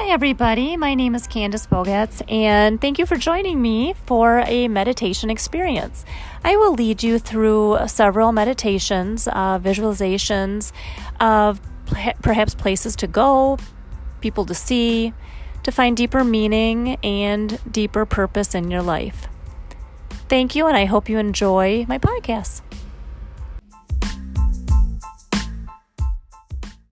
Hi, everybody. My name is Candace Bogatz, and thank you for joining me for a meditation experience. I will lead you through several meditations, uh, visualizations of perhaps places to go, people to see, to find deeper meaning and deeper purpose in your life. Thank you, and I hope you enjoy my podcast.